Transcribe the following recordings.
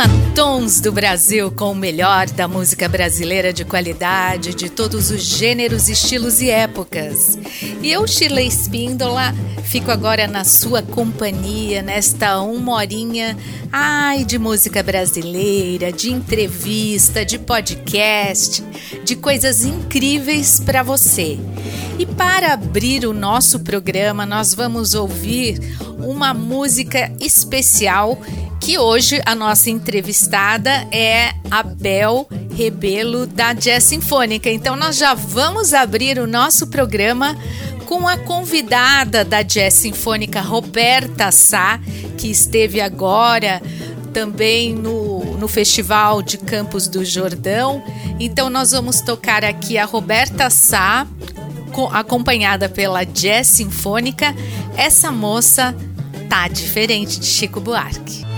Programa Tons do Brasil com o melhor da música brasileira de qualidade, de todos os gêneros, estilos e épocas. E eu, Shirley Spindola, fico agora na sua companhia nesta uma horinha ai, de música brasileira, de entrevista, de podcast, de coisas incríveis para você. E para abrir o nosso programa, nós vamos ouvir uma música especial que hoje a nossa entrevistada é a Bel Rebelo da Jazz Sinfônica. Então nós já vamos abrir o nosso programa com a convidada da Jazz Sinfônica Roberta Sá, que esteve agora também no, no Festival de Campos do Jordão. Então nós vamos tocar aqui a Roberta Sá, acompanhada pela Jazz Sinfônica. Essa moça tá diferente de Chico Buarque.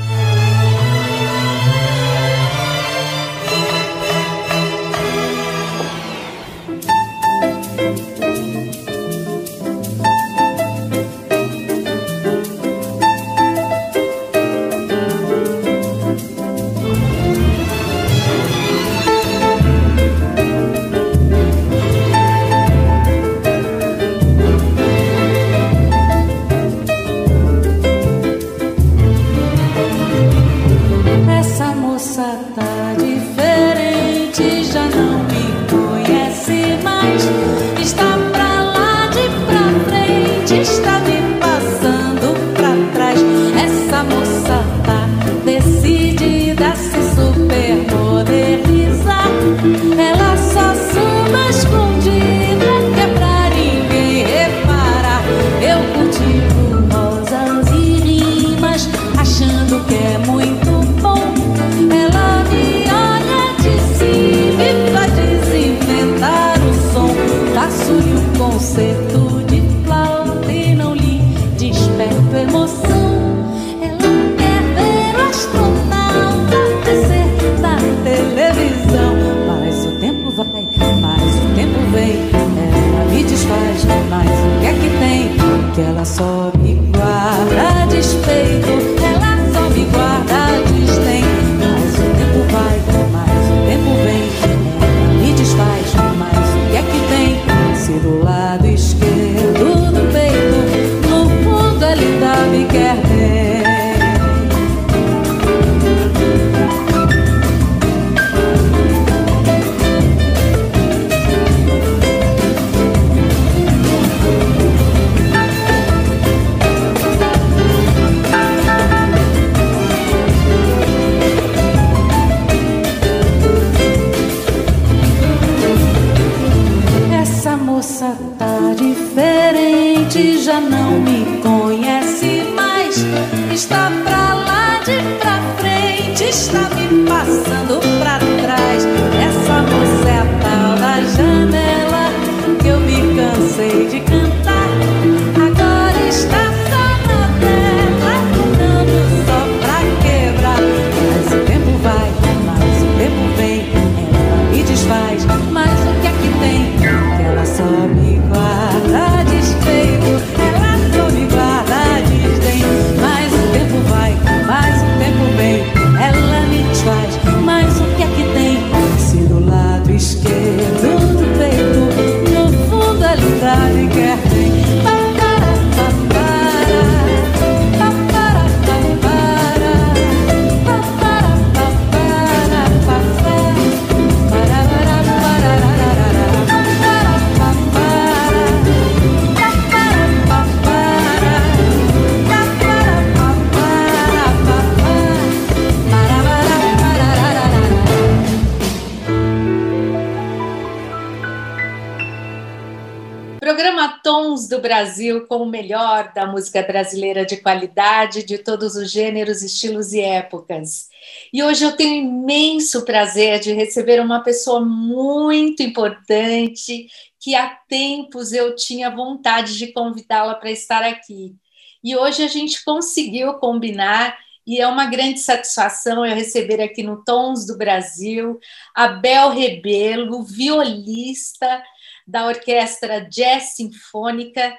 Brasil com o melhor da música brasileira de qualidade, de todos os gêneros, estilos e épocas. E hoje eu tenho imenso prazer de receber uma pessoa muito importante que há tempos eu tinha vontade de convidá-la para estar aqui. E hoje a gente conseguiu combinar e é uma grande satisfação eu receber aqui no Tons do Brasil a Bel Rebelo, violista da Orquestra Jazz Sinfônica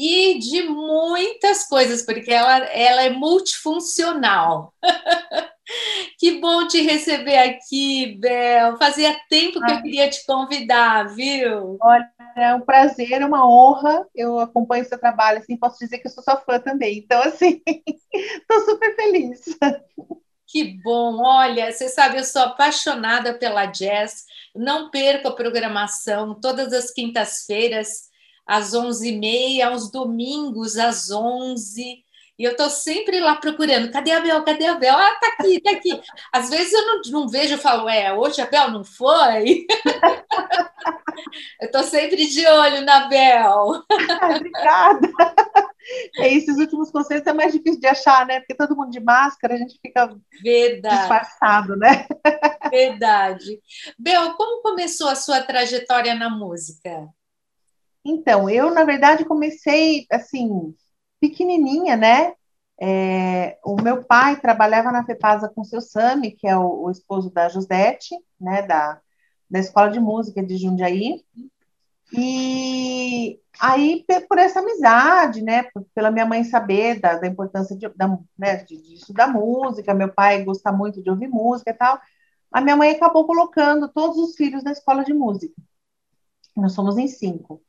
e de muitas coisas, porque ela, ela é multifuncional. Que bom te receber aqui, Bel. Fazia tempo que eu queria te convidar, viu? Olha, é um prazer, é uma honra. Eu acompanho seu trabalho, assim, posso dizer que eu sou sua fã também. Então, assim, estou super feliz. Que bom! Olha, você sabe, eu sou apaixonada pela jazz. Não perco a programação todas as quintas-feiras, às 11h30, aos domingos, às 11 e eu estou sempre lá procurando, cadê a Bel? Cadê a Bel? Ah, tá aqui, tá aqui. Às vezes eu não, não vejo e falo, é, hoje a Bel não foi? eu estou sempre de olho na Bel. obrigada. É, esses últimos concertos é mais difícil de achar, né? Porque todo mundo de máscara, a gente fica Verdade. disfarçado, né? Verdade. Bel, como começou a sua trajetória na música? Então, eu, na verdade, comecei, assim, pequenininha, né? É, o meu pai trabalhava na FEPASA com seu Sami, que é o, o, esposo da Josete, né, da, da Escola de Música de Jundiaí. E aí, por essa amizade, né, pela minha mãe saber da, da importância de, da, né, disso da música, meu pai gosta muito de ouvir música e tal, a minha mãe acabou colocando todos os filhos na escola de música. Nós somos em cinco.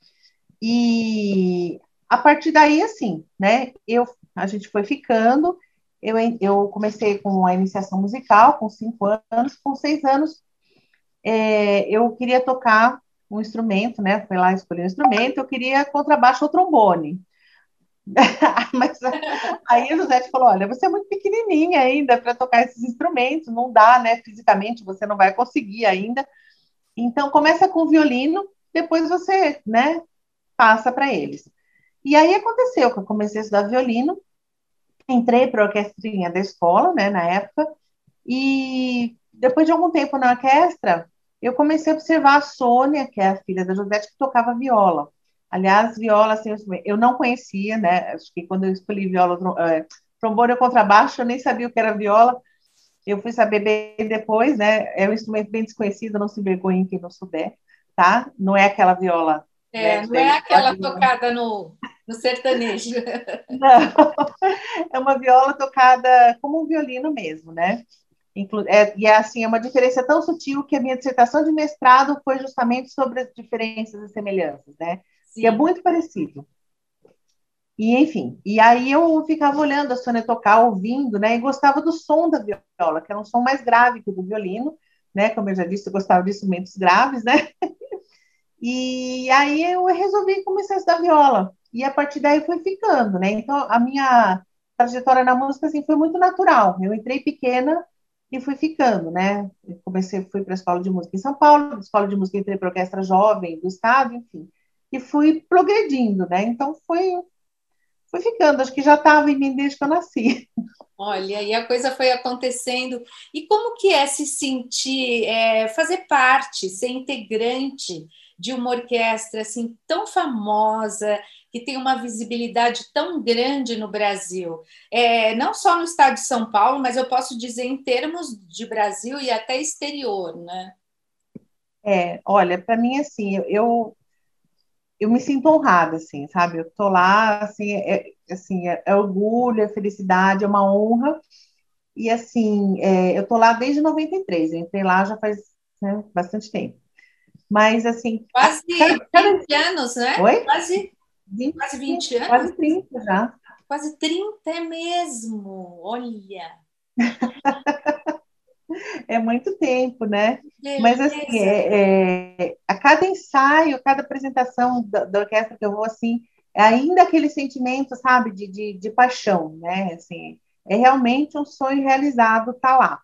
E a partir daí, assim, né, eu, a gente foi ficando, eu, eu comecei com a iniciação musical, com cinco anos, com seis anos, é, eu queria tocar um instrumento, né, fui lá escolher um instrumento, eu queria contrabaixo ou trombone. Mas aí a José falou: olha, você é muito pequenininha ainda para tocar esses instrumentos, não dá, né? Fisicamente você não vai conseguir ainda. Então começa com o violino, depois você, né, passa para eles. E aí aconteceu que eu comecei a estudar violino, entrei para a orquestrinha da escola, né, na época, e depois de algum tempo na orquestra, eu comecei a observar a Sônia, que é a filha da Josete, que tocava viola. Aliás, viola, assim, eu não conhecia, né? Acho que quando eu escolhi viola, é, trombone ou contrabaixo, eu nem sabia o que era viola. Eu fui saber bem depois, né? É um instrumento bem desconhecido, não se vergonhe quem não souber, tá? Não é aquela viola é, né? não é aquela tocada no, no sertanejo. Não, é uma viola tocada como um violino mesmo, né? Inclu é, e é assim, é uma diferença tão sutil que a minha dissertação de mestrado foi justamente sobre as diferenças e semelhanças, né? Sim. E é muito parecido. E, enfim, e aí eu ficava olhando a Sônia tocar, ouvindo, né? E gostava do som da viola, que era um som mais grave que o do violino, né? Como eu já disse, eu gostava de instrumentos graves, né? E aí eu resolvi começar a estudar viola. E a partir daí foi ficando, né? Então a minha trajetória na música assim foi muito natural. Eu entrei pequena e fui ficando, né? Eu comecei, fui para a escola de música em São Paulo, escola de música entrei para a orquestra jovem do estado, enfim, e fui progredindo, né? Então foi foi ficando, acho que já estava em mim desde que eu nasci. Olha, e a coisa foi acontecendo. E como que é se sentir, é, fazer parte, ser integrante de uma orquestra assim tão famosa, que tem uma visibilidade tão grande no Brasil, é, não só no estado de São Paulo, mas eu posso dizer em termos de Brasil e até exterior, né? É, olha, para mim assim, eu eu me sinto honrada, assim, sabe? Eu tô lá, assim, é, assim, é, é orgulho, é felicidade, é uma honra. E assim, é, eu tô lá desde 93, eu entrei lá já faz né, bastante tempo. Mas, assim. Quase cada... 20 anos, né? Oi? Quase 20, quase 20 anos. Quase 30 já. Quase 30 é mesmo. Olha. é muito tempo, né? Beleza. Mas assim, é, é, a cada ensaio, cada apresentação da, da, orquestra que eu vou, assim, é ainda aquele sentimento, sabe, de, de, de, paixão, né? Assim, é realmente um sonho realizado estar tá lá.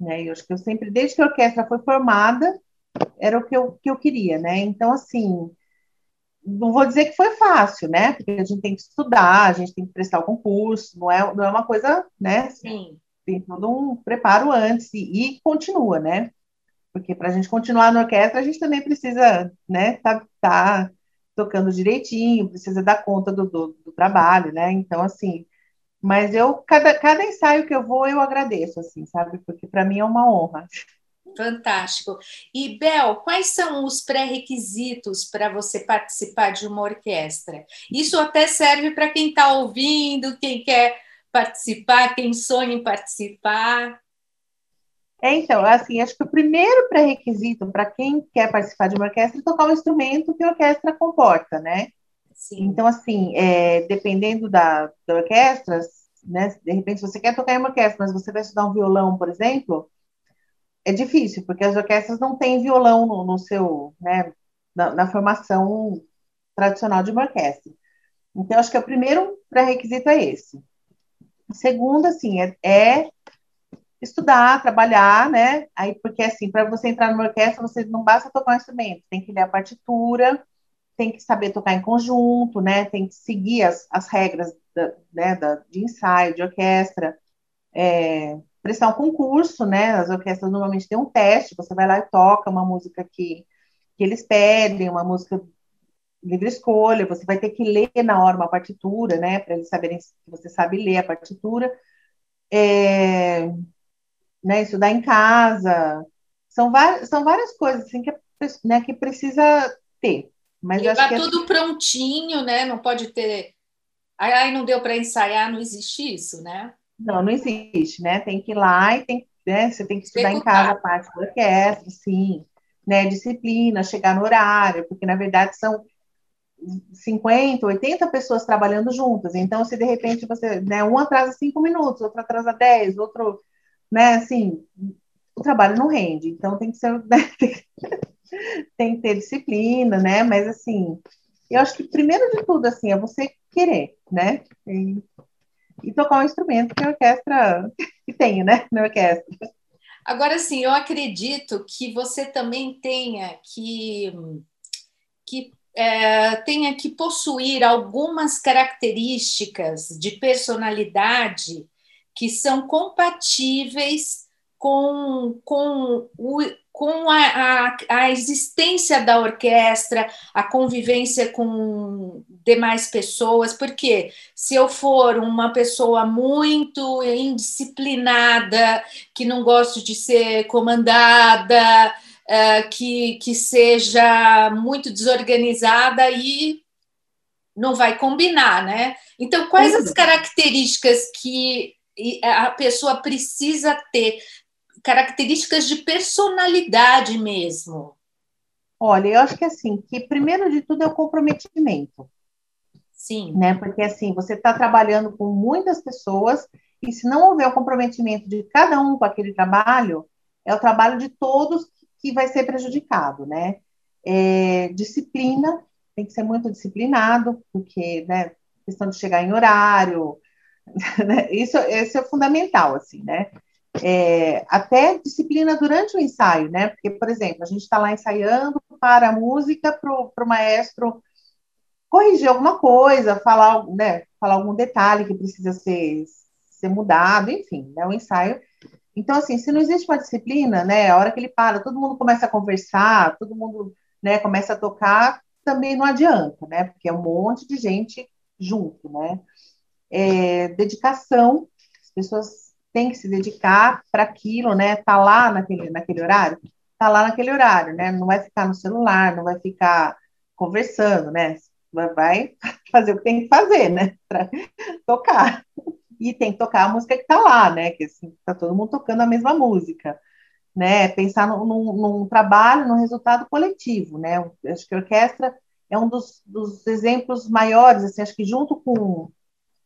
Né? Eu acho que eu sempre, desde que a orquestra foi formada, era o que eu, que eu queria, né? Então, assim, não vou dizer que foi fácil, né? Porque a gente tem que estudar, a gente tem que prestar o concurso, não é, não é uma coisa, né? Sim. Tem todo um preparo antes e, e continua, né? Porque para a gente continuar na orquestra, a gente também precisa, né? Tá, tá tocando direitinho, precisa dar conta do, do, do trabalho, né? Então, assim, mas eu, cada, cada ensaio que eu vou, eu agradeço, assim, sabe? Porque para mim é uma honra. Fantástico. E, Bel, quais são os pré-requisitos para você participar de uma orquestra? Isso até serve para quem está ouvindo, quem quer participar, quem sonha em participar. É, então, assim, acho que o primeiro pré-requisito para quem quer participar de uma orquestra é tocar um instrumento que a orquestra comporta, né? Sim. Então, assim, é, dependendo da, da orquestra, né, de repente você quer tocar em uma orquestra, mas você vai estudar um violão, por exemplo, é difícil, porque as orquestras não têm violão no, no seu, né, na, na, formação tradicional de uma orquestra. Então, acho que o primeiro pré-requisito é esse. O segundo, assim, é, é estudar, trabalhar, né? Aí, porque assim, para você entrar numa orquestra, você não basta tocar um instrumento, tem que ler a partitura, tem que saber tocar em conjunto, né? Tem que seguir as, as regras da, né, da, de ensaio, de orquestra, é, prestar um concurso, né? As orquestras normalmente têm um teste, você vai lá e toca uma música que, que eles pedem, uma música livre escolha, você vai ter que ler na hora uma partitura, né? Para eles saberem se você sabe ler a partitura. É, né, estudar em casa. São, várias, são várias coisas assim, que, né, que precisa ter. Mas e vai tudo assim... prontinho, né? Não pode ter. Aí não deu para ensaiar, não existe isso, né? Não, não existe, né? Tem que ir lá e tem, né, você tem que estudar em casa a parte da orquestra, sim, né? Disciplina, chegar no horário, porque na verdade são 50, 80 pessoas trabalhando juntas. Então, se de repente você, né, um atrasa cinco minutos, outro atrasa 10, outro né, assim, o trabalho não rende, então tem que ser, né, tem que ter disciplina, né, mas assim, eu acho que primeiro de tudo, assim, é você querer, né, e, e tocar um instrumento que a orquestra que tenha, né, na orquestra. Agora, sim, eu acredito que você também tenha que, que é, tenha que possuir algumas características de personalidade que são compatíveis com, com, o, com a, a, a, existência da orquestra, a convivência com demais pessoas, porque se eu for uma pessoa muito indisciplinada, que não gosto de ser comandada, uh, que, que seja muito desorganizada, aí não vai combinar, né? Então, quais as características que a pessoa precisa ter características de personalidade mesmo? Olha, eu acho que assim, que primeiro de tudo é o comprometimento. Sim. Né? Porque assim, você está trabalhando com muitas pessoas e se não houver o comprometimento de cada um com aquele trabalho, é o trabalho de todos que vai ser prejudicado, né? É, disciplina, tem que ser muito disciplinado, porque, né, questão de chegar em horário, Né? Isso, isso é fundamental, assim, né? É, até disciplina durante o ensaio, né? Porque, por exemplo, a gente está lá ensaiando para a música para o maestro corrigir alguma coisa, falar, né, falar algum detalhe que precisa ser, ser mudado, enfim, né, o ensaio. Então, assim, se não existe uma disciplina, né, a hora que ele para, todo mundo começa a conversar, todo mundo, né, começa a tocar, também não adianta, né, porque é um monte de gente junto, né é, dedicação, as pessoas têm que se dedicar para aquilo, né? Tá lá naquele, naquele horário, tá lá naquele horário, né? Não vai ficar no celular, não vai ficar conversando, né? Vai fazer o que tem que fazer, né? Para tocar. E tem que tocar a música que tá lá, né? Que assim, tá todo mundo tocando a mesma música. Né, pensar num, num, num trabalho, num resultado coletivo, né? acho que a orquestra é um dos, dos exemplos maiores, assim, acho que junto com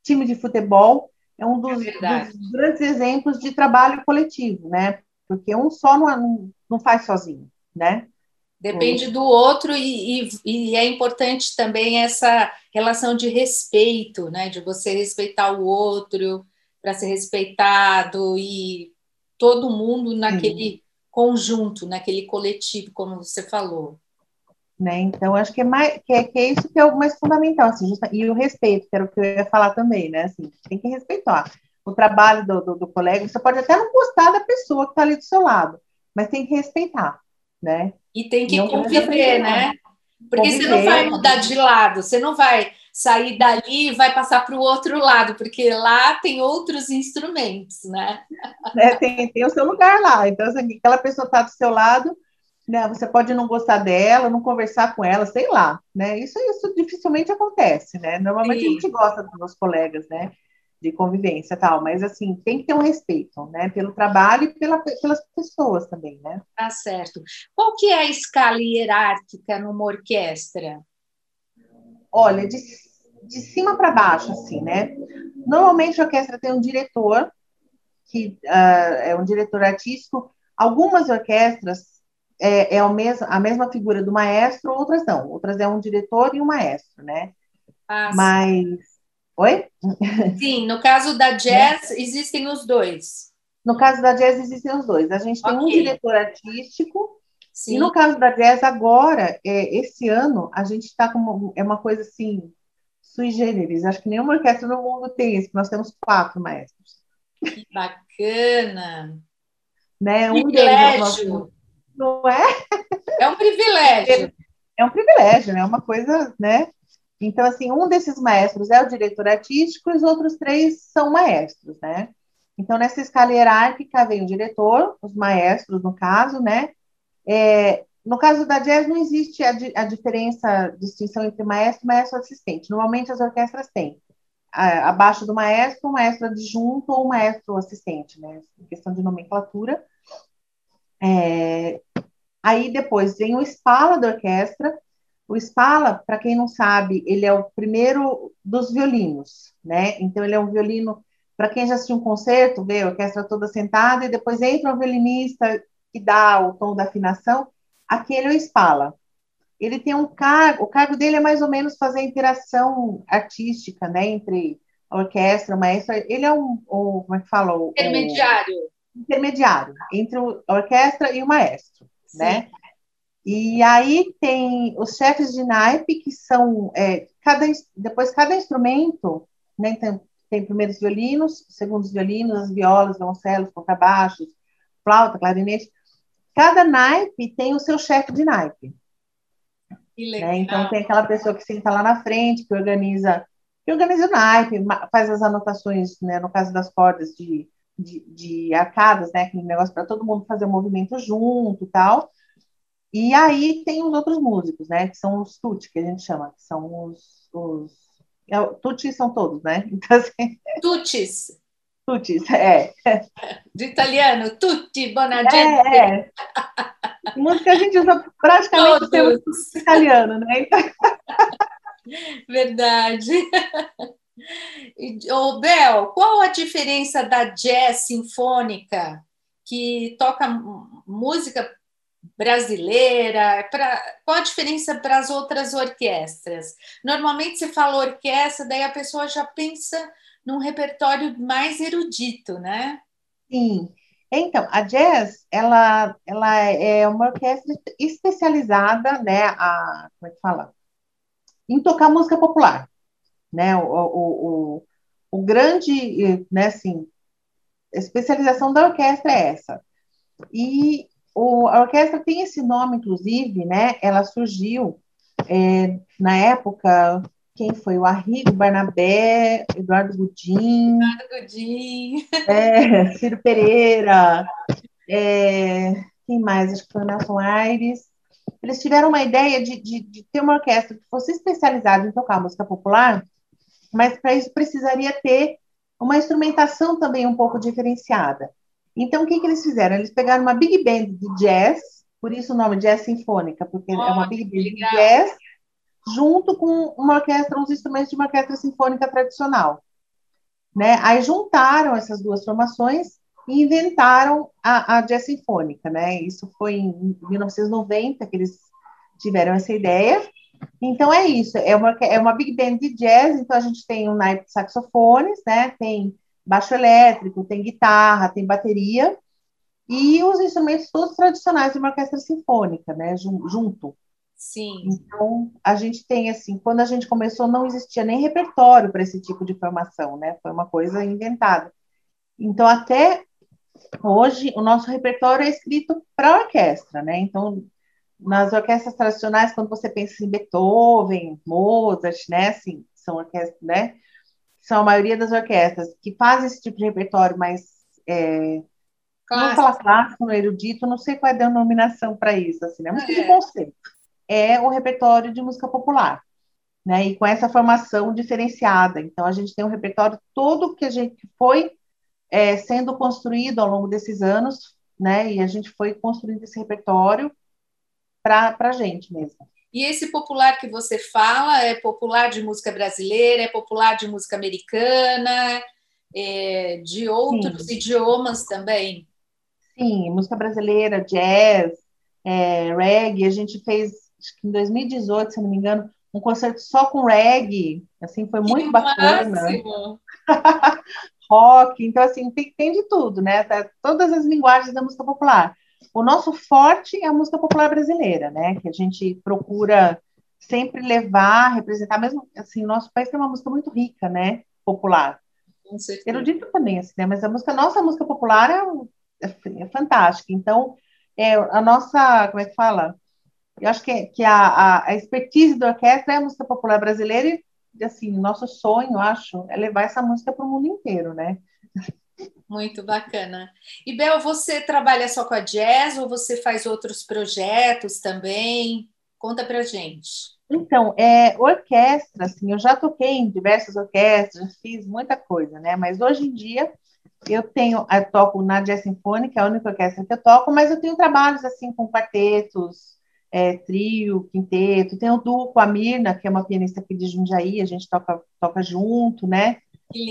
time de futebol é um dos, é dos grandes exemplos de trabalho coletivo, né? Porque um só não, não faz sozinho, né? Depende do outro e, e, e, é importante também essa relação de respeito, né? De você respeitar o outro para ser respeitado e todo mundo naquele Sim. conjunto, naquele coletivo, como você falou. Né? Então, acho que é, mais, que é, que, é, isso que é o mais fundamental, assim, justa, e o respeito, que era o que eu ia falar também, né? Assim, tem que respeitar o trabalho do, do, do colega, você pode até não gostar da pessoa que está ali do seu lado, mas tem que respeitar, né? E tem que não conviver, né? Porque conviver, você não vai mudar de lado, você não vai sair dali e vai passar para o outro lado, porque lá tem outros instrumentos, né? É, tem, tem o seu lugar lá, então, assim, aquela pessoa está do seu lado, né? Você pode não gostar dela, não conversar com ela, sei lá, né? Isso, isso dificilmente acontece, né? Normalmente Sim. a gente gosta dos meus colegas, né? de convivência tal, mas assim, tem que ter um respeito, né, pelo trabalho e pela, pelas pessoas também, né? Tá certo. Qual que é a escala hierárquica numa orquestra? Olha, de, de cima para baixo, assim, né? Normalmente a orquestra tem um diretor, que uh, é um diretor artístico. Algumas orquestras é, é mesmo, a mesma figura do maestro, outras não. Outras é um diretor e um maestro, né? Ah, Mas Oi? Sim, no caso da jazz, existem os dois. No caso da jazz, existem os dois. A gente tem okay. um diretor artístico, Sim. e no caso da jazz, agora, é, esse ano, a gente está com é uma coisa assim, sui generis. Acho que nenhuma orquestra no mundo tem isso, nós temos quatro maestros. Que bacana! né? Um privilégio. Não é? É um privilégio. É um privilégio, né? É uma coisa, né? Então, assim, um desses maestros é o diretor artístico e os outros três são maestros, né? Então, nessa escala hierárquica vem o diretor, os maestros, no caso, né? É, no caso da jazz, não existe a, a, diferença, a distinção entre maestro e maestro assistente. Normalmente, as orquestras têm. A, abaixo do maestro, um maestro adjunto ou um maestro assistente, né? Em questão de nomenclatura. É, aí, depois, vem o espala da orquestra, o Spala, para quem não sabe, ele é o primeiro dos violinos, né? Então ele é um violino, para quem já assistiu um concerto, vê a orquestra toda sentada e depois entra um violinista que dá o tom da afinação, aquele é o Spala. Ele tem um cargo, o cargo dele é mais ou menos fazer a interação artística, né, entre a orquestra, o maestro, ele é um, um como é que fala? intermediário. Intermediário entre a orquestra e o maestro, Sim. né? E aí tem os chefes de naipe, que são, é, cada, depois cada instrumento, né, tem, tem primeiros violinos, segundos violinos, as violas, violoncelos, contrabaixos, flauta, clarinete. Cada naipe tem o seu chefe de naipe. Né? Então tem aquela pessoa que senta lá na frente, que organiza, que organiza o naipe, faz as anotações, né, no caso das cordas de, de, de arcadas, né, aquele negócio para todo mundo fazer o movimento junto e tal. E aí tem os outros músicos, né? Que são os tutti, que a gente chama, que são os. os é, tutti são todos, né? Então, assim, Tutis. Tutis, é. Do italiano, tutti, buona gente. É, é. Música a gente usa praticamente o italiano, né? Verdade. Ô, Bel, qual a diferença da jazz sinfônica, que toca música brasileira? Pra, qual a diferença para as outras orquestras? Normalmente você fala orquestra, daí a pessoa já pensa num repertório mais erudito, né? Sim. Então, a jazz, ela, ela é uma orquestra especializada, né, a, como é que fala? Em tocar música popular, né, o, o, o, o grande, né, assim, especialização da orquestra é essa. E o, a orquestra tem esse nome, inclusive, né? Ela surgiu é, na época. Quem foi? O Arrigo Barnabé, Eduardo Gudim. Eduardo Gudim. É, Ciro Pereira. É, quem mais? Acho que foi o Nelson Aires. Eles tiveram uma ideia de, de, de ter uma orquestra que fosse especializada em tocar música popular, mas para isso precisaria ter uma instrumentação também um pouco diferenciada. Então, o que, que eles fizeram? Eles pegaram uma big band de jazz, por isso o nome jazz sinfônica, porque oh, é uma big band de jazz, junto com uma orquestra, uns instrumentos de uma orquestra sinfônica tradicional. Né? Aí juntaram essas duas formações e inventaram a, a jazz sinfônica. Né? Isso foi em 1990 que eles tiveram essa ideia. Então é isso, é uma, é uma big band de jazz, então a gente tem um naipe de saxofones, né? Tem baixo elétrico, tem guitarra, tem bateria, e os instrumentos todos tradicionais de uma orquestra sinfônica, né, junto. Sim. Então, a gente tem, assim, quando a gente começou, não existia nem repertório para esse tipo de formação, né, foi uma coisa inventada. Então, até hoje, o nosso repertório é escrito para orquestra, né, então, nas orquestras tradicionais, quando você pensa em Beethoven, Mozart, né, assim, são orquestras, né, são a maioria das orquestras que fazem esse tipo de repertório mais. É, não falar clássico, no erudito, não sei qual é a denominação para isso, assim, né? Mas é. de conceito. É o repertório de música popular. né? E com essa formação diferenciada. Então, a gente tem um repertório todo que a gente foi é, sendo construído ao longo desses anos, né? E a gente foi construindo esse repertório para a gente mesmo. E esse popular que você fala é popular de música brasileira, é popular de música americana, é, de outros Sim. idiomas também? Sim, música brasileira, jazz, é, reggae. A gente fez, acho que em 2018, se não me engano, um concerto só com reggae. Assim, foi muito que bacana. Rock, então assim, tem, tem de tudo, né? Tá, todas as linguagens da música popular. O nosso forte é a música popular brasileira, né? Que a gente procura sempre levar, representar, mesmo assim, nosso país tem uma música muito rica, né? Popular. Erudita também, assim, né? Mas a música, nossa música popular é, é, é fantástica. Então, é, a nossa, como é que fala? Eu acho que, que a, a, a expertise da orquestra é a música popular brasileira e, assim, nosso sonho, acho, é levar essa música para o mundo inteiro, né? Muito bacana. E Bel, você trabalha só com a jazz ou você faz outros projetos também? Conta pra gente. Então, é, orquestra, assim, eu já toquei em diversas orquestras, fiz muita coisa, né? Mas hoje em dia eu tenho, eu toco na Jazz Sinfônica, é a única orquestra que eu toco, mas eu tenho trabalhos assim com quartetos, é, trio, quinteto, tenho duo com a Mirna, que é uma pianista aqui de Jundiaí, a gente toca, toca junto, né?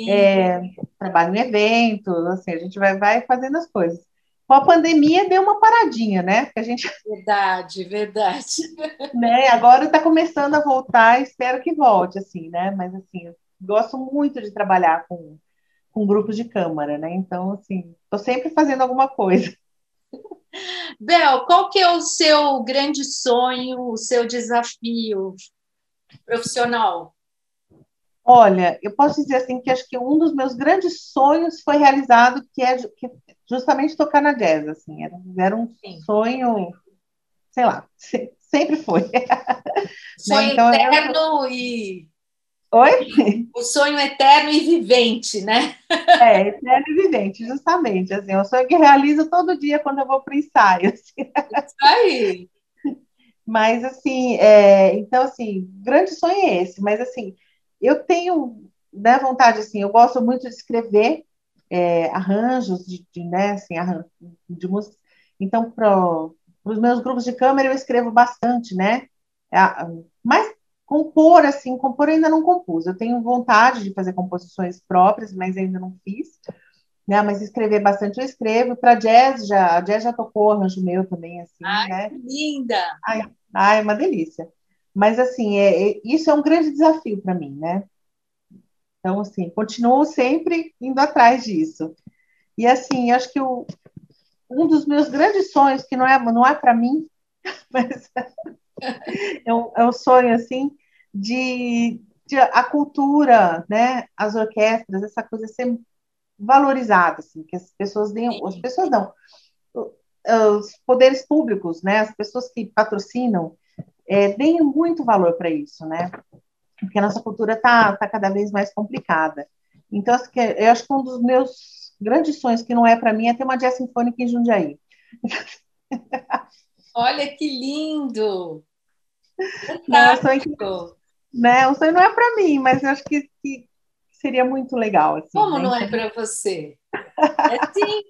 É, trabalho em eventos, assim, a gente vai, vai fazendo as coisas. Com a pandemia deu uma paradinha, né? Porque a gente... Verdade, verdade. Né? Agora está começando a voltar, espero que volte, assim, né? Mas assim, gosto muito de trabalhar com, com grupos de câmara, né? Então, assim, estou sempre fazendo alguma coisa. Bel, qual que é o seu grande sonho, o seu desafio profissional? Olha, eu posso dizer assim que acho que um dos meus grandes sonhos foi realizado, que é que justamente tocar na jazz, assim, era, era um Sim. sonho, sei lá, sempre foi. Sonho né? então, eterno eu... e Oi? O sonho eterno e vivente, né? É, eterno e vivente, justamente. Assim, é um sonho que realizo todo dia quando eu vou para o ensaio. Assim. Isso aí. Mas, assim, é, então, assim, grande sonho é esse. Mas, assim, eu tenho né, vontade, assim, eu gosto muito de escrever é, arranjos de, de, né, assim, de música. Então, para os meus grupos de câmera, eu escrevo bastante, né? Mas compor, assim, compor eu ainda não compus. Eu tenho vontade de fazer composições próprias, mas ainda não fiz. Né? Mas escrever bastante eu escrevo. Para jazz, já, a jazz já tocou arranjo meu também, assim, Ai, né? linda! Ai, ai, uma delícia. Mas, assim, é, é isso é um grande desafio para mim, né? Então, assim, continuo sempre indo atrás disso. E, assim, acho que o, um dos meus grandes sonhos, que não é, não é para mim, mas é um, é um sonho, assim, de, de, a cultura, né, as orquestras, essa coisa ser valorizada, assim, que as pessoas deem, as pessoas não, os poderes públicos, né, as pessoas que patrocinam, é, deem muito valor para isso, né, porque a nossa cultura está tá cada vez mais complicada. Então, eu acho que um dos meus grandes sonhos, que não é para mim, é ter uma jazz sinfônica em Jundiaí. Olha que lindo! Não, sonho, né? O sonho não é para mim, mas eu acho que, que seria muito legal. Assim, Como né? não é para você? É sim.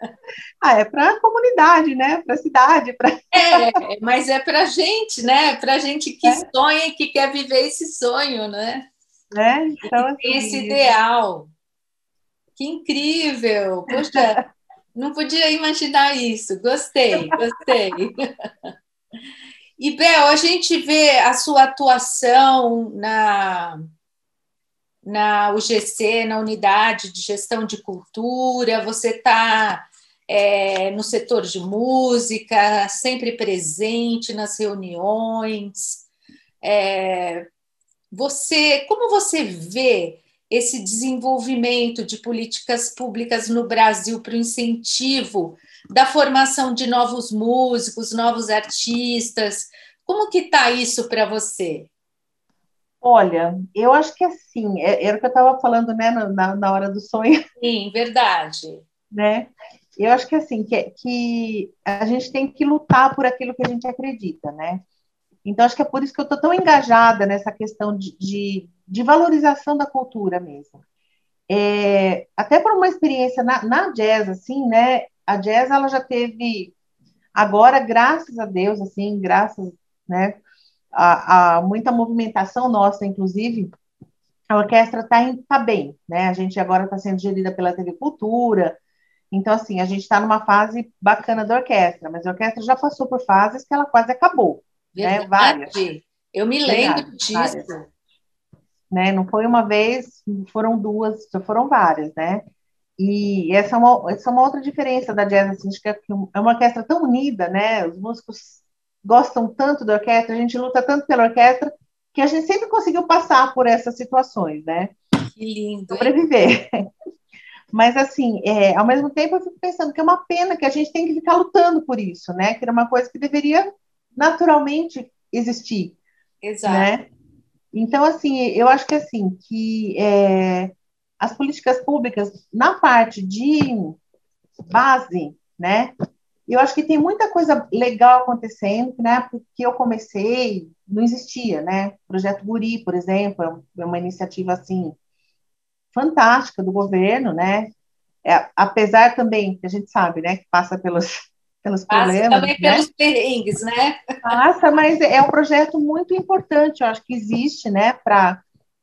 ah, é para a comunidade, né? Para a cidade. Pra... é, mas é para gente, né? Para gente que é. sonha e que quer viver esse sonho, né? né? Então, assim, esse ideal. Que incrível! Poxa, não podia imaginar isso. Gostei, gostei. E, Bel, a gente vê a sua atuação na, na UGC, na Unidade de Gestão de Cultura, você está é, no setor de música, sempre presente nas reuniões. É, você, como você vê esse desenvolvimento de políticas públicas no Brasil para o incentivo da formação de novos músicos, novos artistas. Como que está isso para você? Olha, eu acho que assim, é, era o que eu estava falando, né, na, na hora do sonho. Sim, verdade. Né? Eu acho que assim, que, que a gente tem que lutar por aquilo que a gente acredita, né? Então, acho que é por isso que eu estou tão engajada nessa questão de, de, de valorização da cultura mesmo. É, até por uma experiência na, na, jazz, assim, né? A jazz, ela já teve, agora, graças a Deus, assim, graças, né, a, a muita movimentação nossa, inclusive, a orquestra está tá bem, né? A gente agora está sendo gerida pela TV Cultura, então, assim, a gente está numa fase bacana da orquestra, mas a orquestra já passou por fases que ela quase acabou, né? Verdade. né? Várias. Eu me lembro disso. Várias. Né? Não foi uma vez, foram duas, foram várias, né? E essa é uma, essa é uma outra diferença da jazz, assim, que é, é uma orquestra tão unida, né? Os músicos gostam tanto da orquestra, a gente luta tanto pela orquestra, que a gente sempre conseguiu passar por essas situações, né? Que lindo. Sobreviver. Mas, assim, é, ao mesmo tempo, eu fico pensando que é uma pena que a gente tem que ficar lutando por isso, né? Que era uma coisa que deveria naturalmente existir. Exato. Né? Então, assim, eu acho que, assim, que é, as políticas públicas, na parte de base, né? Eu acho que tem muita coisa legal acontecendo, né? Porque eu comecei, não existia, né? Projeto Guri, por exemplo, é uma iniciativa, assim, fantástica do governo, né? É, apesar também, que a gente sabe, né, que passa pelos, pelos passa problemas. também né? pelos perrengues, né? Passa, mas é um projeto muito importante, eu acho que existe, né, para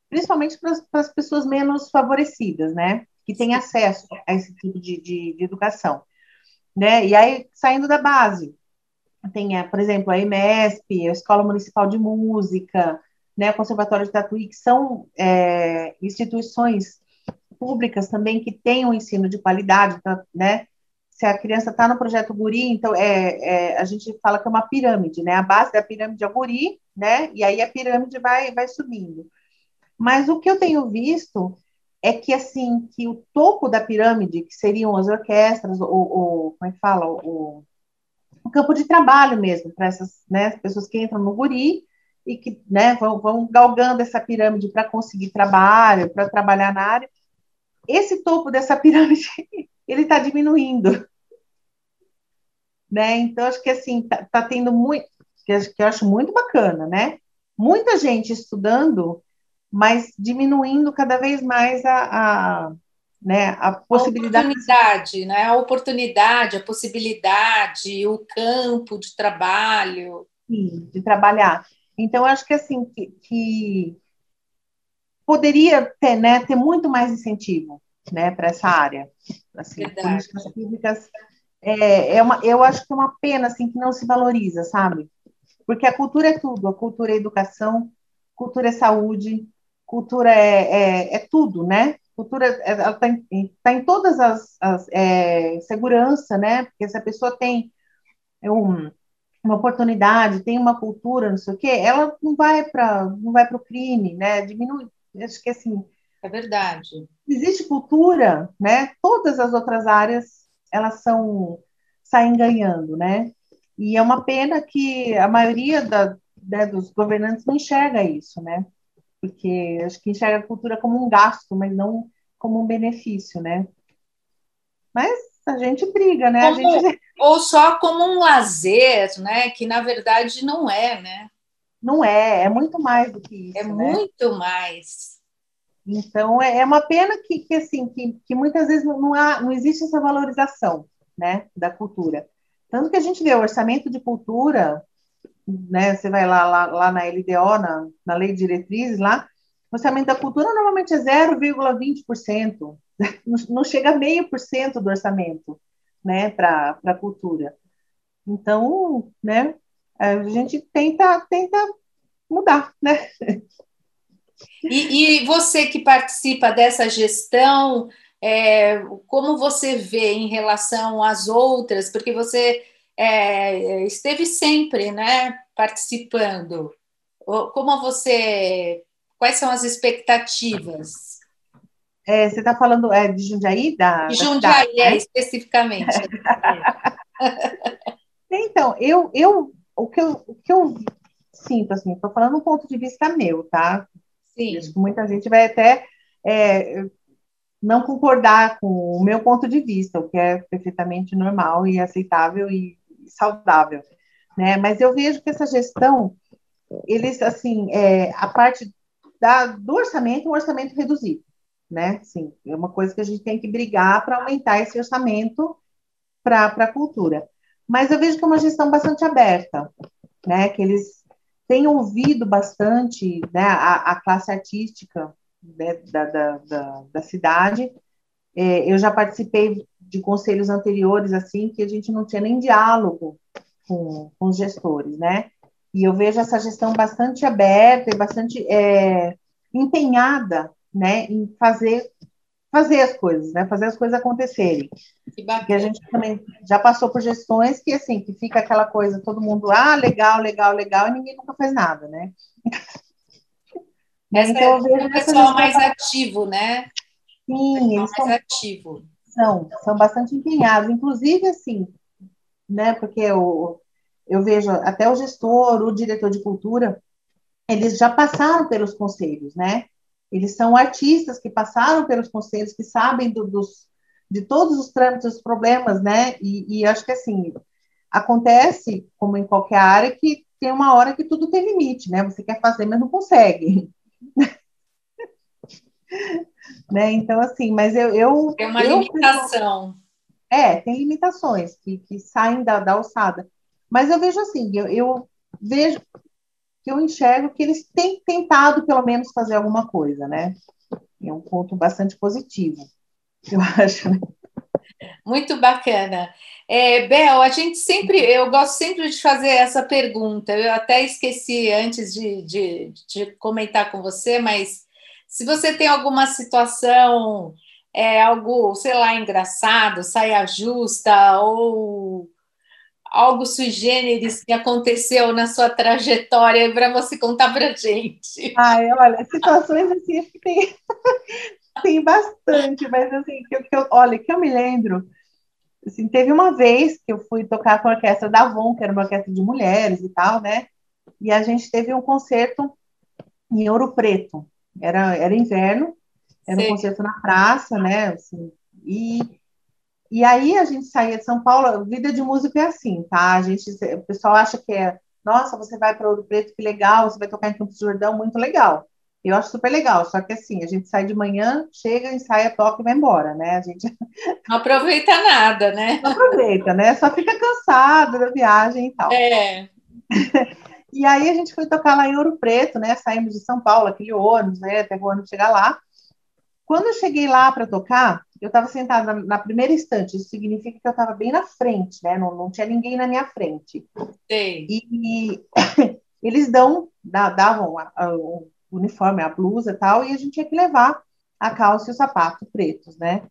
principalmente para as pessoas menos favorecidas, né, que têm acesso a esse tipo de, de, de educação, né? E aí, saindo da base, tem, por exemplo, a EMESP, a Escola Municipal de Música, né, o Conservatório de Tatuí, que são é, instituições públicas também que têm um ensino de qualidade, né? Se a criança está no projeto Guri, então é, é, a gente fala que é uma pirâmide, né? A base da pirâmide é o Guri, né? E aí a pirâmide vai, vai subindo. Mas o que eu tenho visto é que assim que o topo da pirâmide, que seriam as orquestras, o, o como é que fala, o, o campo de trabalho mesmo para essas né, pessoas que entram no Guri, e que né, vão, vão galgando essa pirâmide para conseguir trabalho, para trabalhar na área. Esse topo dessa pirâmide ele está diminuindo, né? Então acho que assim está tá tendo muito, que eu acho muito bacana, né? Muita gente estudando, mas diminuindo cada vez mais a, a né, a possibilidade. A oportunidade, né? A oportunidade, a possibilidade, o campo de trabalho. Sim, de trabalhar. Então, acho que assim que, que poderia ter, né, ter muito mais incentivo, né, para essa área. Assim, políticas públicas é, é uma, eu acho que é uma pena assim que não se valoriza, sabe? Porque a cultura é tudo, a cultura é educação, cultura é saúde, cultura é, é, é tudo, né? Cultura está em, tá em todas as, as é, segurança, né? Porque se a pessoa tem um uma oportunidade, tem uma cultura, não sei o quê, ela não vai para não vai para o crime, né? Diminui, acho que assim. É verdade. Existe cultura, né? Todas as outras áreas elas são saem ganhando, né? E é uma pena que a maioria da, né, dos governantes não enxerga isso, né? Porque acho que enxerga a cultura como um gasto, mas não como um benefício, né? Mas a gente briga, né? Como, gente... Ou só como um lazer, né? Que na verdade não é, né? Não é, é muito mais do que isso. É né? muito mais. Então é, é uma pena que, que assim que, que muitas vezes não, há, não existe essa valorização, né, da cultura. Tanto que a gente vê o orçamento de cultura, né? Você vai lá, lá, lá na LDO, na, na Lei de Diretrizes, lá, o orçamento da cultura normalmente é 0,20% não chega a meio por cento do orçamento, né, para a cultura. Então, né, a gente tenta, tenta mudar, né? E, e você que participa dessa gestão, é, como você vê em relação às outras? Porque você é, esteve sempre, né, participando. Como você, quais são as expectativas? É, você está falando é, de Jundiaí? Da, de Jundiaí, cidade, é, né? especificamente. então, eu, eu, o, que eu, o que eu sinto, assim, estou falando um ponto de vista meu, tá? Sim. Acho que muita gente vai até é, não concordar com o meu ponto de vista, o que é perfeitamente normal e aceitável e saudável, né? Mas eu vejo que essa gestão eles, assim, é, a parte da, do orçamento, um orçamento reduzido, né? Sim, é uma coisa que a gente tem que brigar para aumentar esse orçamento para a cultura. Mas eu vejo que é uma gestão bastante aberta, né? Que eles têm ouvido bastante né, a, a classe artística né, da, da, da, da, cidade. É, eu já participei de conselhos anteriores, assim, que a gente não tinha nem diálogo com, com os gestores, né? E eu vejo essa gestão bastante aberta e bastante é, empenhada, né, em fazer fazer as coisas, né, fazer as coisas acontecerem. Que a gente também já passou por gestões que assim, que fica aquela coisa, todo mundo, ah, legal, legal, legal, e ninguém nunca faz nada, né? Essa então, eu vejo é o pessoal mais ativo, né? Sim, eles são, ativo. São, são bastante empenhados, inclusive assim, né? Porque eu, eu vejo até o gestor, o diretor de cultura, eles já passaram pelos conselhos, né? Eles são artistas que passaram pelos conselhos, que sabem do, dos, de todos os trâmites, os problemas, né? E, e, acho que assim acontece, como em qualquer área, que tem uma hora que tudo tem limite, né? Você quer fazer, mas não consegue. né? Então, assim, mas eu. eu tem uma eu, limitação. É, tem limitações que, que saem da, da alçada. Mas eu vejo assim, eu, eu vejo que eu enxergo que eles têm tentado, pelo menos, fazer alguma coisa, né? É um ponto bastante positivo, eu acho. Né? Muito bacana. É, Bel, a gente sempre, eu gosto sempre de fazer essa pergunta. Eu até esqueci antes de, de, de comentar com você, mas se você tem alguma situação, é, algo, sei lá, engraçado, saia justa, ou algo sui generis que aconteceu na sua trajetória para você contar para gente. Ai, olha, situações assim, tem, tem bastante, mas assim, que, que eu, olha, que eu me lembro, assim, teve uma vez que eu fui tocar com a orquestra da Avon, que era uma orquestra de mulheres e tal, né? E a gente teve um concerto em Ouro Preto. Era, era inverno, era Sim. um concerto na praça, né? Assim, e e aí a gente saía de São Paulo, vida de músico é assim, tá? A gente, o pessoal acha que é, nossa, você vai para Ouro Preto, que legal, você vai tocar em Campos do Jordão, muito legal. Eu acho super legal, só que assim, a gente sai de manhã, chega, ensaia, toca e vai embora, né? A gente não aproveita nada, né? Não aproveita, né? Só fica cansado da viagem e tal. É. E aí a gente foi tocar lá em Ouro Preto, né? Saímos de São Paulo, aquele ônibus, né? Até o ônibus chegar lá. Quando eu cheguei lá para tocar, eu estava sentada na, na, primeira estante, isso significa que eu estava bem na frente, né? Não, não tinha ninguém na minha frente. Sim. E, e eles dão, davam a, a, o uniforme, a blusa e tal, e a gente tinha que levar a calça e o sapato pretos, né?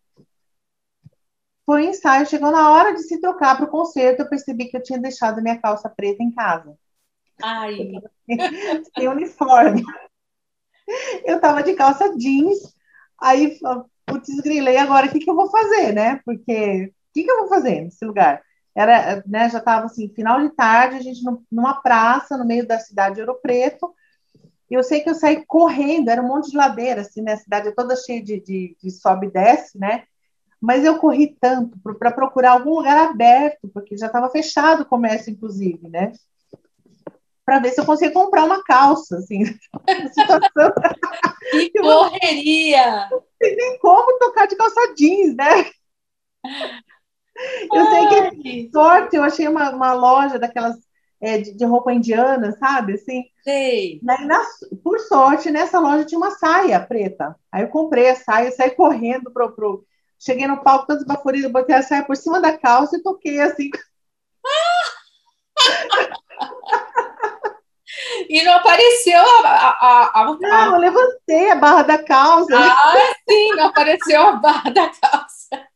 Foi ensaio, chegou na hora de se trocar para o concerto, eu percebi que eu tinha deixado minha calça preta em casa. Ai! Sem uniforme. Eu estava de calça jeans, aí putz, grilei agora, o que, que eu vou fazer, né? Porque o que, que eu vou fazer nesse lugar? Era, né, já estava assim, final de tarde, a gente numa praça no meio da cidade de Ouro Preto. E eu sei que eu saí correndo, era um monte de ladeira, assim, né? A cidade é toda cheia de, de, de sobe e desce, né? Mas eu corri tanto para procurar algum lugar aberto, porque já estava fechado o comércio, inclusive, né? Para ver se eu conseguia comprar uma calça, assim, situação. Que correria! Não tem nem como tocar de calça jeans, né? Eu Ai. sei que, sorte, eu achei uma, uma loja daquelas é, de, de, roupa indiana, sabe, assim. Sei. Daí, na, por sorte, nessa loja tinha uma saia preta. Aí eu comprei a saia, saí correndo pro... pro cheguei no palco todo esbaforido, botei a saia por cima da calça e toquei, assim... E não apareceu a. a, a, não, eu levantei a barra da calça. Ah, sim, não apareceu a barra da calça.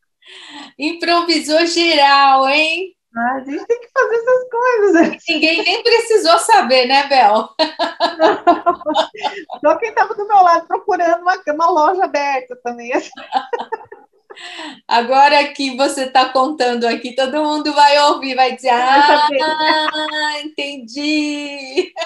Improvisou geral, hein? Ah, a gente tem que fazer essas coisas. Ninguém nem precisou saber, né, Bel? Só quem estava do meu lado procurando uma, uma loja aberta também. Agora que você está contando aqui, todo mundo vai ouvir, vai dizer: Ah, entendi.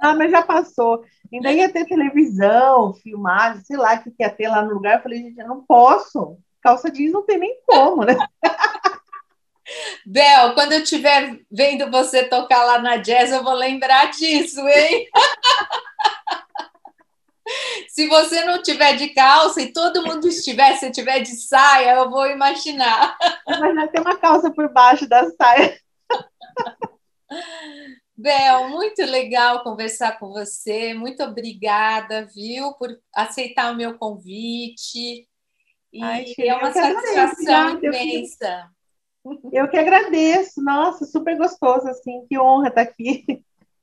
Ah, mas já passou. Ainda ia ter televisão, filmagem, sei lá o que ia ter lá no lugar. Eu falei, gente, eu não posso. Calça jeans não tem nem como, né? Bel, quando eu estiver vendo você tocar lá na jazz, eu vou lembrar disso, hein? Se você não tiver de calça e todo mundo estiver, se tiver de saia, eu vou imaginar. Mas ter uma calça por baixo da saia. Bel, muito legal conversar com você. Muito obrigada, viu, por aceitar o meu convite. E Ai, é uma satisfação imensa. Eu que agradeço. Nossa, super gostoso, assim. Que honra estar aqui.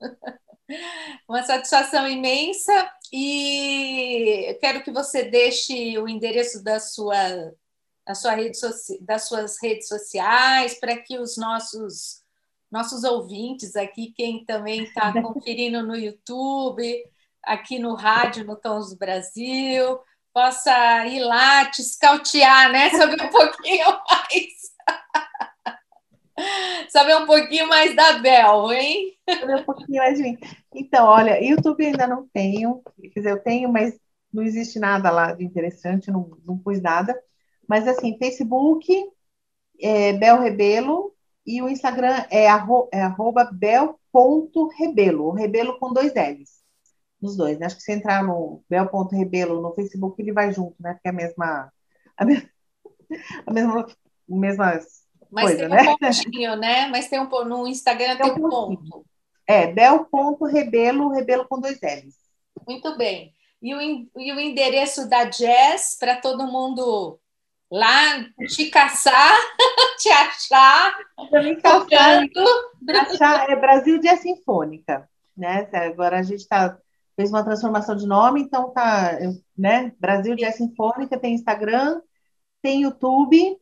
Uma satisfação imensa e quero que você deixe o endereço da sua, da sua rede das suas redes sociais para que os nossos nossos ouvintes aqui, quem também está conferindo no YouTube, aqui no rádio no Tons do Brasil, possa ir lá te escautear, né? Saber um pouquinho mais. Saber um pouquinho mais da Bel, hein? Saber um pouquinho mais de mim. Então, olha, YouTube ainda não tenho, quer dizer, eu tenho, mas não existe nada lá de interessante, não, não pus nada. Mas assim, Facebook, é, Bel Rebelo, e o Instagram é, arro, é arroba bel.rebelo, rebelo com dois L's, nos dois. Né? Acho que se entrar no bel.rebelo no Facebook, ele vai junto, né? Porque é a mesma, a mesma, a mesma, mesmas mas coisa, tem um né? pontinho, né? Mas tem um no Instagram tem, tem um ponto. É, bel.rebelo, rebelo com dois L's. Muito bem. E o, e o endereço da Jazz para todo mundo lá te caçar, te achar. Me caçar, achar é Brasil Jazz Sinfônica, né? Agora a gente tá, fez uma transformação de nome, então tá, né? Brasil Jazz Sinfônica tem Instagram, tem YouTube,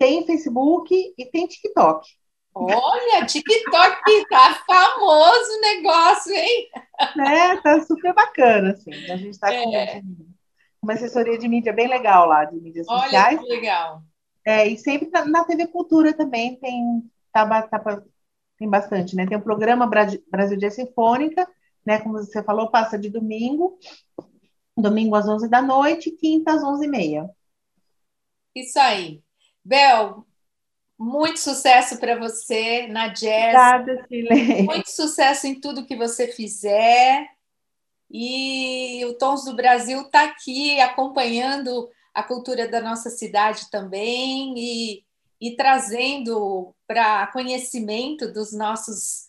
tem Facebook e tem TikTok. Olha, TikTok tá famoso o negócio, hein? É, tá super bacana, assim. A gente está é. com uma assessoria de mídia bem legal lá, de mídias Olha sociais. Que legal. É, e sempre na, na TV Cultura também tem, tá, tá, tem bastante, né? Tem o programa Brasil Dia Sinfônica, né? Como você falou, passa de domingo, domingo às 11 da noite, quinta às 11h30. Isso aí. Bel, muito sucesso para você na jazz. Obrigada, Chile. Muito sucesso em tudo que você fizer. E o Tons do Brasil está aqui acompanhando a cultura da nossa cidade também e, e trazendo para conhecimento dos nossos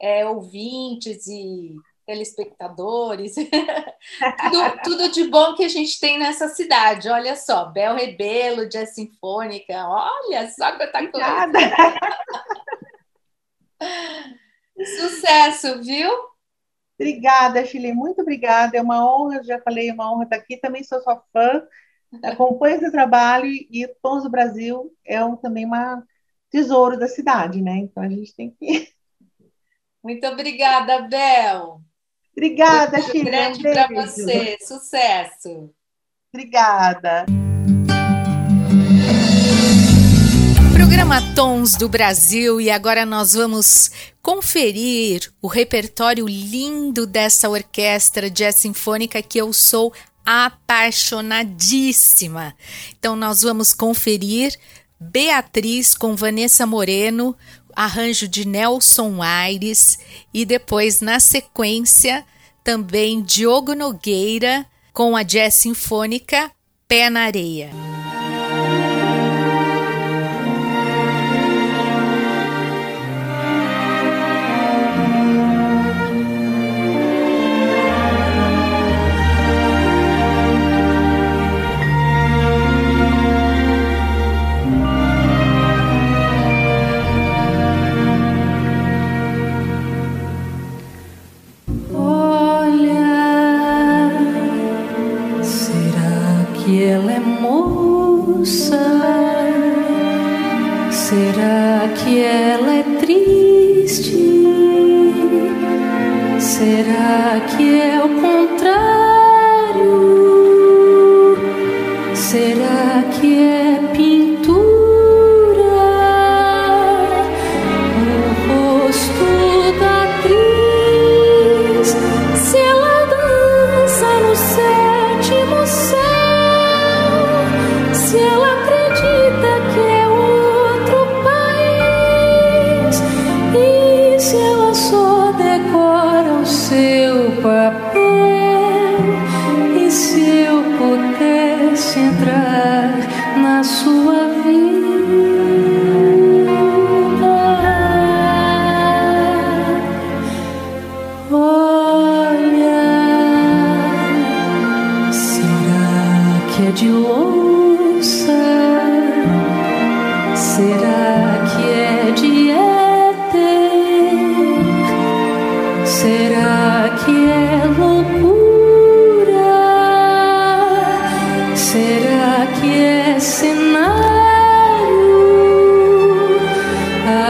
é, ouvintes e telespectadores, tudo, tudo, de bom que a gente tem nessa cidade. Olha só, Bel Rebelo, Jazz Sinfônica, olha só quanta coisa. Sucesso, viu? Obrigada, Chile, muito obrigada. É uma honra, já falei, é uma honra estar aqui. Também sou sua fã, acompanho seu trabalho e Tons do Brasil é um, também uma tesouro da cidade, né? Então a gente tem que. Muito obrigada, Bel. Obrigada, Chile. grande um para você. Sucesso. Obrigada. Programa Tons do Brasil e agora nós vamos conferir o repertório lindo dessa orquestra jazz sinfônica que eu sou apaixonadíssima. Então nós vamos conferir Beatriz com Vanessa Moreno, arranjo de Nelson Aires e depois na sequência também Diogo Nogueira com a jazz sinfônica Pé na Areia.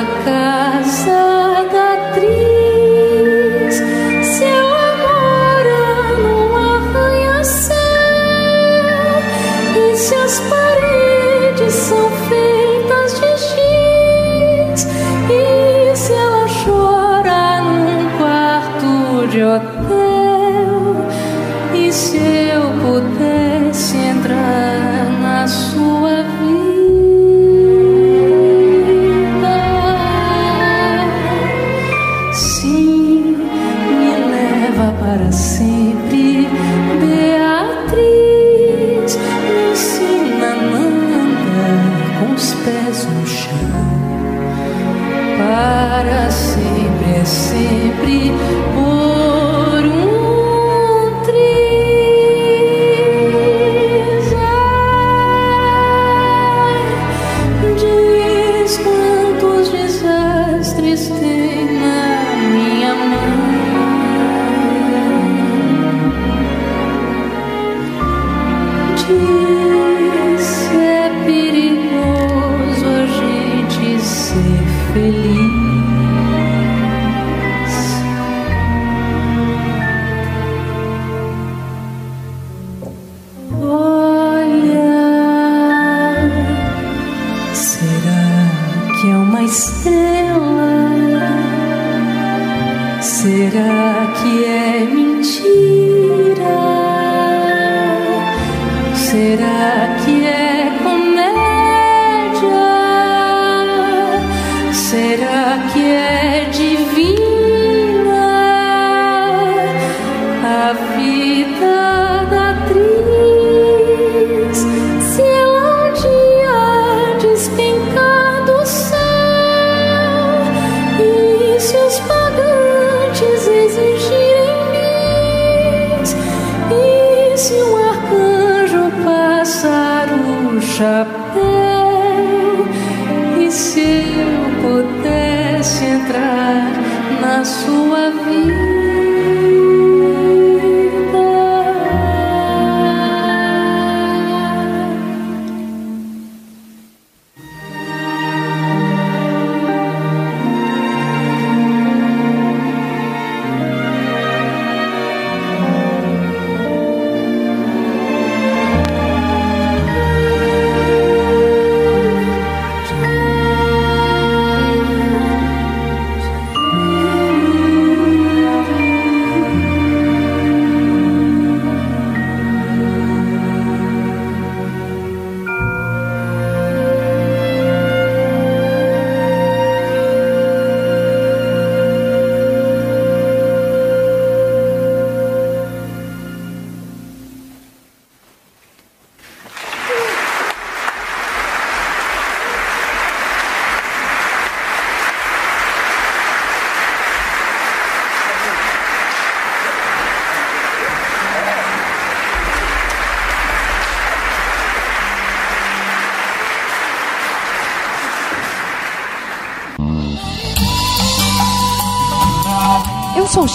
akan sou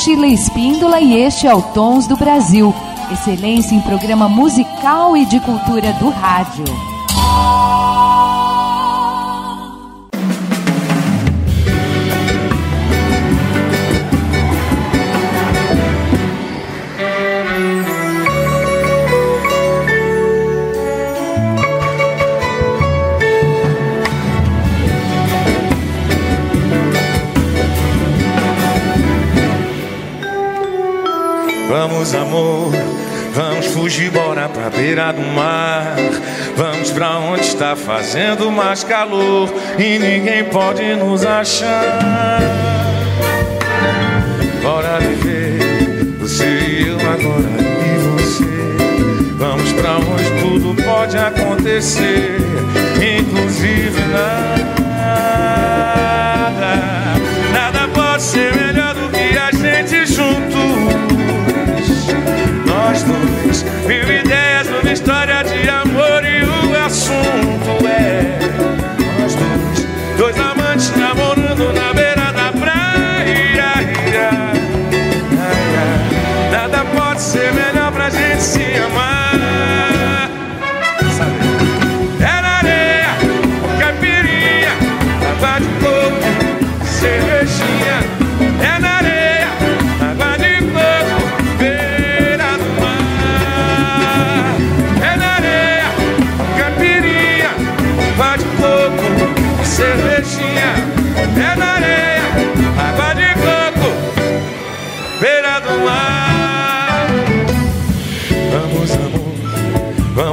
Sheila Espíndola e este é o Tons do Brasil. Excelência em programa musical e de cultura do rádio. Vamos fugir, bora pra beira do mar. Vamos pra onde está fazendo mais calor e ninguém pode nos achar. Bora viver, você e eu agora e você. Vamos pra onde tudo pode acontecer, inclusive nada.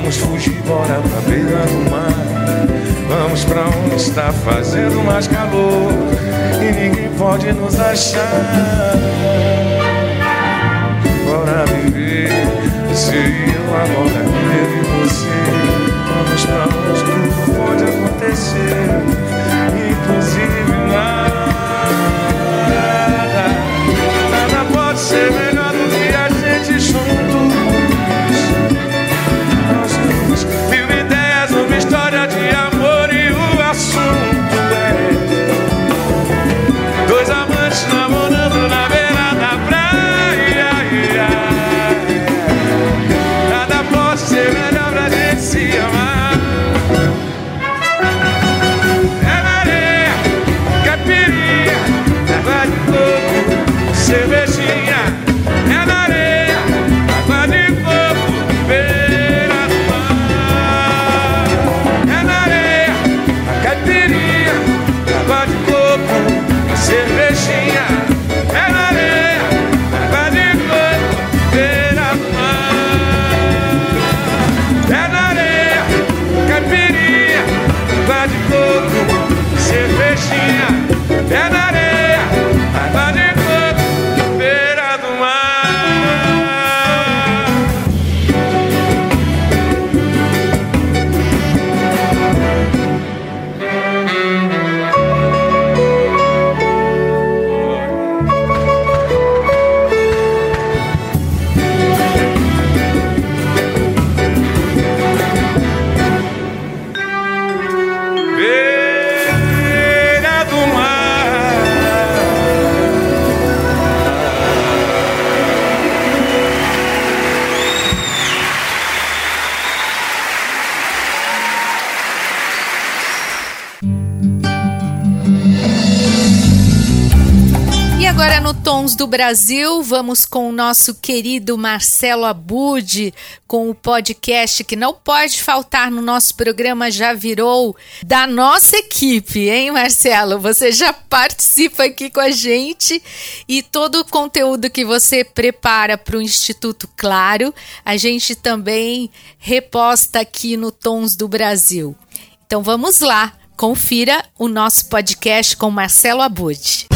Vamos fugir, bora pra beira do mar. Vamos pra onde está fazendo mais calor e ninguém pode nos achar. Bora viver, se eu agora eu e você. Vamos pra onde tudo pode acontecer, inclusive nada. Tons do Brasil, vamos com o nosso querido Marcelo Abud, com o podcast que não pode faltar no nosso programa, já virou da nossa equipe, hein, Marcelo? Você já participa aqui com a gente e todo o conteúdo que você prepara para o Instituto Claro, a gente também reposta aqui no Tons do Brasil. Então vamos lá, confira o nosso podcast com Marcelo Abud.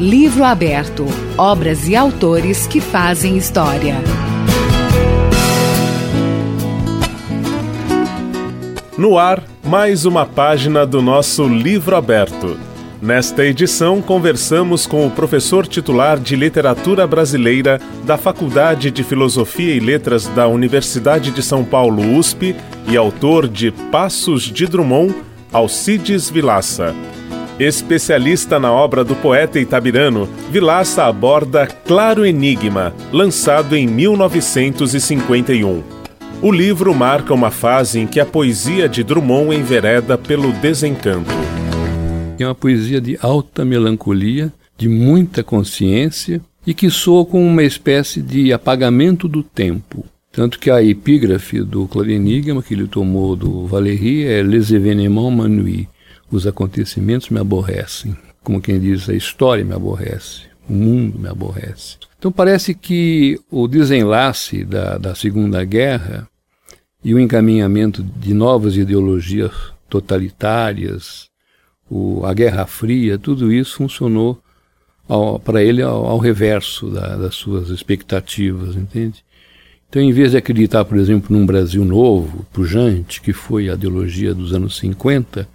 Livro aberto. Obras e autores que fazem história. No ar, mais uma página do nosso Livro Aberto. Nesta edição, conversamos com o professor titular de Literatura Brasileira da Faculdade de Filosofia e Letras da Universidade de São Paulo, USP, e autor de Passos de Drummond, Alcides Vilaça. Especialista na obra do poeta itabirano, Vilaça aborda Claro Enigma, lançado em 1951. O livro marca uma fase em que a poesia de Drummond envereda pelo desencanto. É uma poesia de alta melancolia, de muita consciência e que soa com uma espécie de apagamento do tempo. Tanto que a epígrafe do Claro Enigma, que ele tomou do Valéry, é Les événements manuits, os acontecimentos me aborrecem. Como quem diz, a história me aborrece, o mundo me aborrece. Então parece que o desenlace da, da Segunda Guerra e o encaminhamento de novas ideologias totalitárias, o, a Guerra Fria, tudo isso funcionou para ele ao, ao reverso da, das suas expectativas, entende? Então, em vez de acreditar, por exemplo, num Brasil novo, pujante, que foi a ideologia dos anos 50,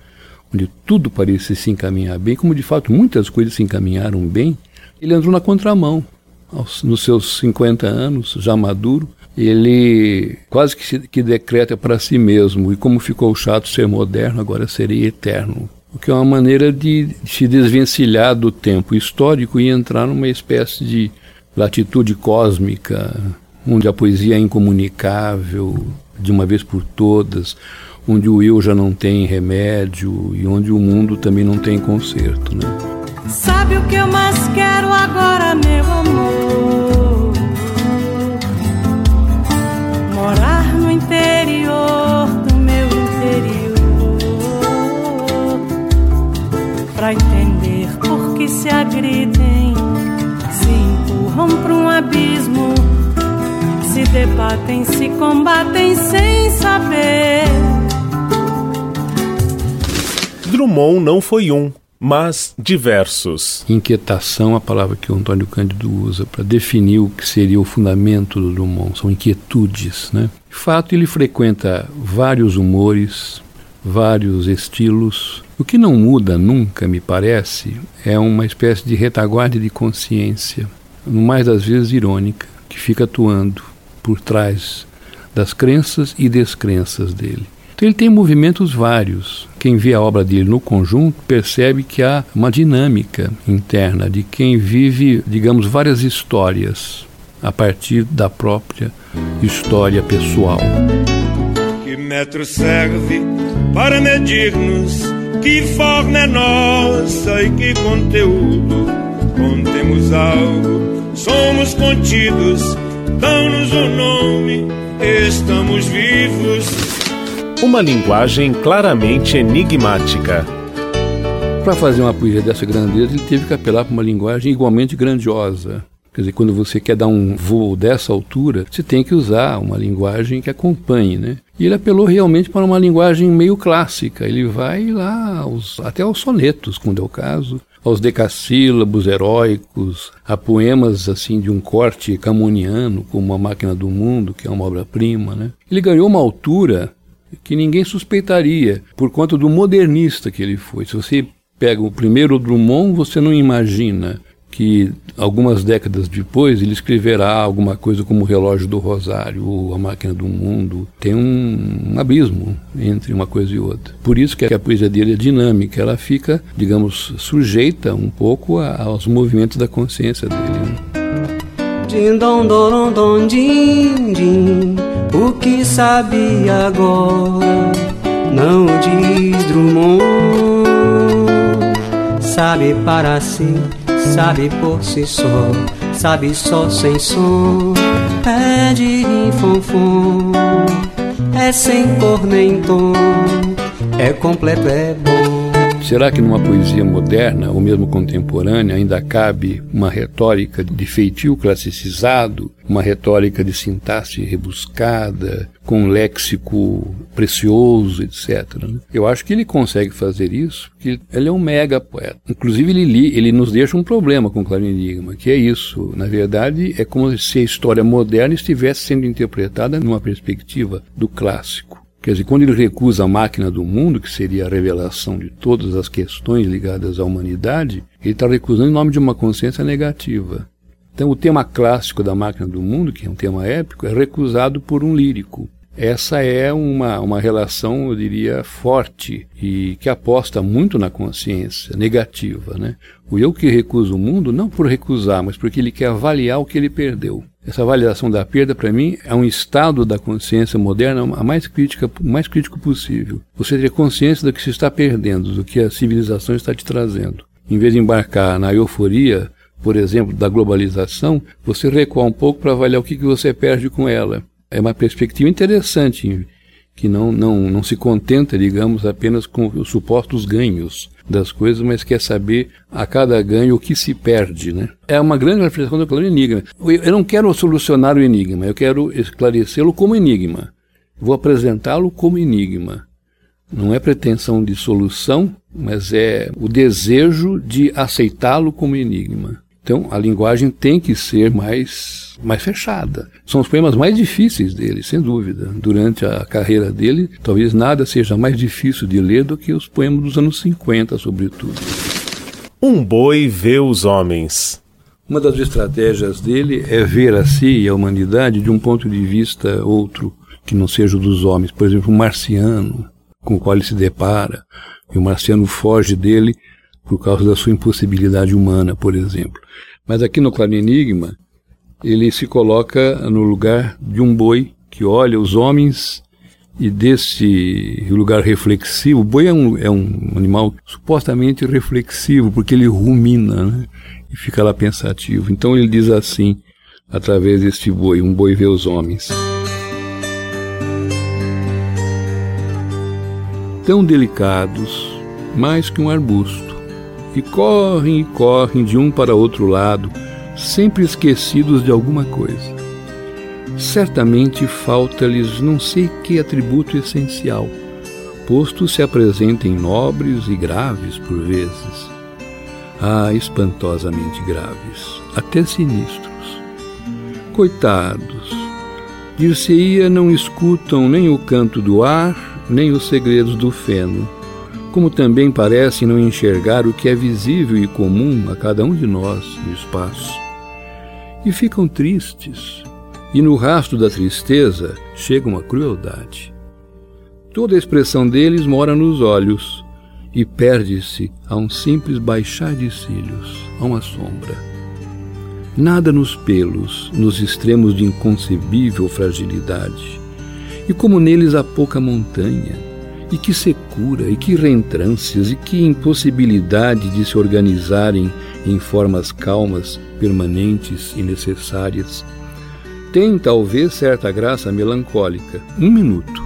onde tudo parecia se encaminhar bem, como de fato muitas coisas se encaminharam bem, ele entrou na contramão. Aos, nos seus 50 anos, já maduro, ele quase que, se, que decreta para si mesmo, e como ficou chato ser moderno, agora serei eterno. O que é uma maneira de se desvencilhar do tempo histórico e entrar numa espécie de latitude cósmica, onde a poesia é incomunicável, de uma vez por todas, onde o eu já não tem remédio e onde o mundo também não tem conserto, né? Sabe o que eu mais quero agora, meu amor? Morar no interior do meu interior Pra entender por que se agridem Se empurram pra um abismo Se debatem, se combatem sem saber. Drummond não foi um, mas diversos. Inquietação a palavra que o Antônio Cândido usa para definir o que seria o fundamento do Drummond, são inquietudes. Né? De fato, ele frequenta vários humores, vários estilos. O que não muda nunca, me parece, é uma espécie de retaguarda de consciência, no mais das vezes irônica, que fica atuando por trás das crenças e descrenças dele. Então ele tem movimentos vários. Quem vê a obra dele no conjunto percebe que há uma dinâmica interna de quem vive, digamos, várias histórias a partir da própria história pessoal. Que metro serve para medir-nos? Que forma é nossa e que conteúdo? Contemos algo, somos contidos, dão-nos o um nome, estamos vivos uma linguagem claramente enigmática. Para fazer uma poesia dessa grandeza, ele teve que apelar para uma linguagem igualmente grandiosa. Quer dizer, quando você quer dar um voo dessa altura, você tem que usar uma linguagem que acompanhe, né? E ele apelou realmente para uma linguagem meio clássica. Ele vai lá aos, até aos sonetos, quando é o caso, aos decassílabos heróicos, a poemas assim de um corte camoniano, como A Máquina do Mundo, que é uma obra-prima, né? Ele ganhou uma altura que ninguém suspeitaria, por conta do modernista que ele foi. Se você pega o primeiro Drummond, você não imagina que algumas décadas depois ele escreverá alguma coisa como o Relógio do Rosário ou A Máquina do Mundo. Tem um, um abismo entre uma coisa e outra. Por isso que a poesia dele é dinâmica, ela fica, digamos, sujeita um pouco a, aos movimentos da consciência dele. Né? Din don don din din o que sabe agora não diz Drummond. Sabe para si, sabe por si só, sabe só sem som. É de fonfon, é sem cor nem tom, é completo, é bom. Será que numa poesia moderna, ou mesmo contemporânea, ainda cabe uma retórica de feitio classicizado, uma retórica de sintaxe rebuscada, com um léxico precioso, etc. Né? Eu acho que ele consegue fazer isso, porque ele é um mega poeta. Inclusive, ele, ele nos deixa um problema com o Claro Enigma, que é isso. Na verdade, é como se a história moderna estivesse sendo interpretada numa perspectiva do clássico. Quer dizer, quando ele recusa a máquina do mundo, que seria a revelação de todas as questões ligadas à humanidade, ele está recusando em nome de uma consciência negativa. Então, o tema clássico da máquina do mundo, que é um tema épico, é recusado por um lírico. Essa é uma, uma relação, eu diria, forte e que aposta muito na consciência negativa. Né? O eu que recusa o mundo, não por recusar, mas porque ele quer avaliar o que ele perdeu. Essa avaliação da perda, para mim, é um estado da consciência moderna a mais crítica, mais crítico possível. Você ter consciência do que se está perdendo, do que a civilização está te trazendo. Em vez de embarcar na euforia, por exemplo, da globalização, você recua um pouco para avaliar o que, que você perde com ela. É uma perspectiva interessante, que não, não, não se contenta, digamos, apenas com os supostos ganhos das coisas, mas quer saber a cada ganho o que se perde. Né? É uma grande reflexão do enigma. Eu não quero solucionar o enigma, eu quero esclarecê-lo como enigma. Vou apresentá-lo como enigma. Não é pretensão de solução, mas é o desejo de aceitá-lo como enigma. Então, a linguagem tem que ser mais, mais fechada. São os poemas mais difíceis dele, sem dúvida. Durante a carreira dele, talvez nada seja mais difícil de ler do que os poemas dos anos 50, sobretudo. Um boi vê os homens. Uma das estratégias dele é ver a si e a humanidade de um ponto de vista outro, que não seja o dos homens. Por exemplo, um marciano com o qual ele se depara, e o marciano foge dele por causa da sua impossibilidade humana, por exemplo. Mas aqui no Claro Enigma, ele se coloca no lugar de um boi que olha os homens e desse lugar reflexivo, o boi é um, é um animal supostamente reflexivo, porque ele rumina né? e fica lá pensativo. Então ele diz assim, através deste boi, um boi vê os homens. Tão delicados, mais que um arbusto, e correm e correm de um para outro lado, sempre esquecidos de alguma coisa. certamente falta-lhes não sei que atributo essencial, posto se apresentem nobres e graves por vezes. Ah, espantosamente graves, até sinistros. Coitados, dir-se-ia não escutam nem o canto do ar, nem os segredos do feno, como também parecem não enxergar o que é visível e comum a cada um de nós no espaço. E ficam tristes, e no rastro da tristeza chega uma crueldade. Toda a expressão deles mora nos olhos e perde-se a um simples baixar de cílios, a uma sombra. Nada nos pelos, nos extremos de inconcebível fragilidade. E como neles há pouca montanha, e que secura, e que reentrâncias, e que impossibilidade de se organizarem em formas calmas, permanentes e necessárias, tem talvez certa graça melancólica, um minuto,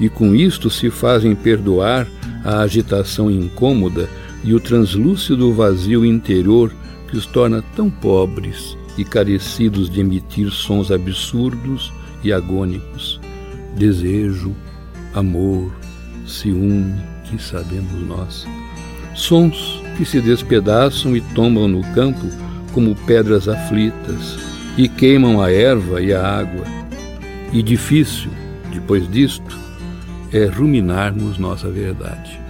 e com isto se fazem perdoar a agitação incômoda e o translúcido vazio interior que os torna tão pobres e carecidos de emitir sons absurdos e agônicos. Desejo, amor, ciúme, que sabemos nós. Sons que se despedaçam e tombam no campo como pedras aflitas e queimam a erva e a água. E difícil, depois disto, é ruminarmos nossa verdade.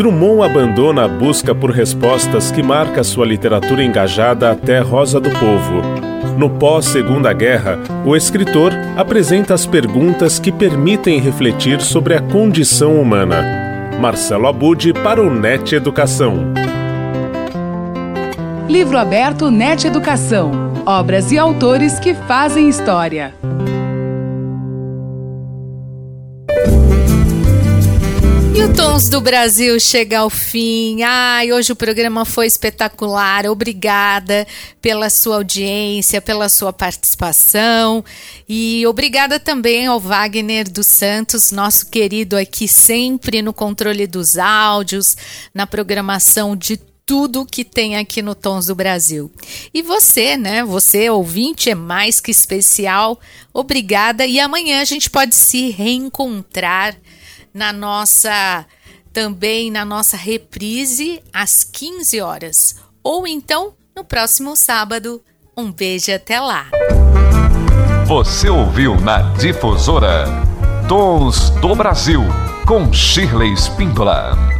Drummond abandona a busca por respostas que marca sua literatura engajada até Rosa do Povo no pós-Segunda Guerra, o escritor apresenta as perguntas que permitem refletir sobre a condição humana. Marcelo Abude para o NET Educação. Livro aberto NET Educação. Obras e autores que fazem história. Tons do Brasil chega ao fim. Ai, hoje o programa foi espetacular. Obrigada pela sua audiência, pela sua participação e obrigada também ao Wagner dos Santos, nosso querido aqui sempre no controle dos áudios, na programação de tudo que tem aqui no Tons do Brasil. E você, né? Você, ouvinte, é mais que especial. Obrigada. E amanhã a gente pode se reencontrar na nossa também na nossa reprise às 15 horas, ou então no próximo sábado. Um beijo até lá. Você ouviu na Difusora Tons do Brasil com Shirley Spindola.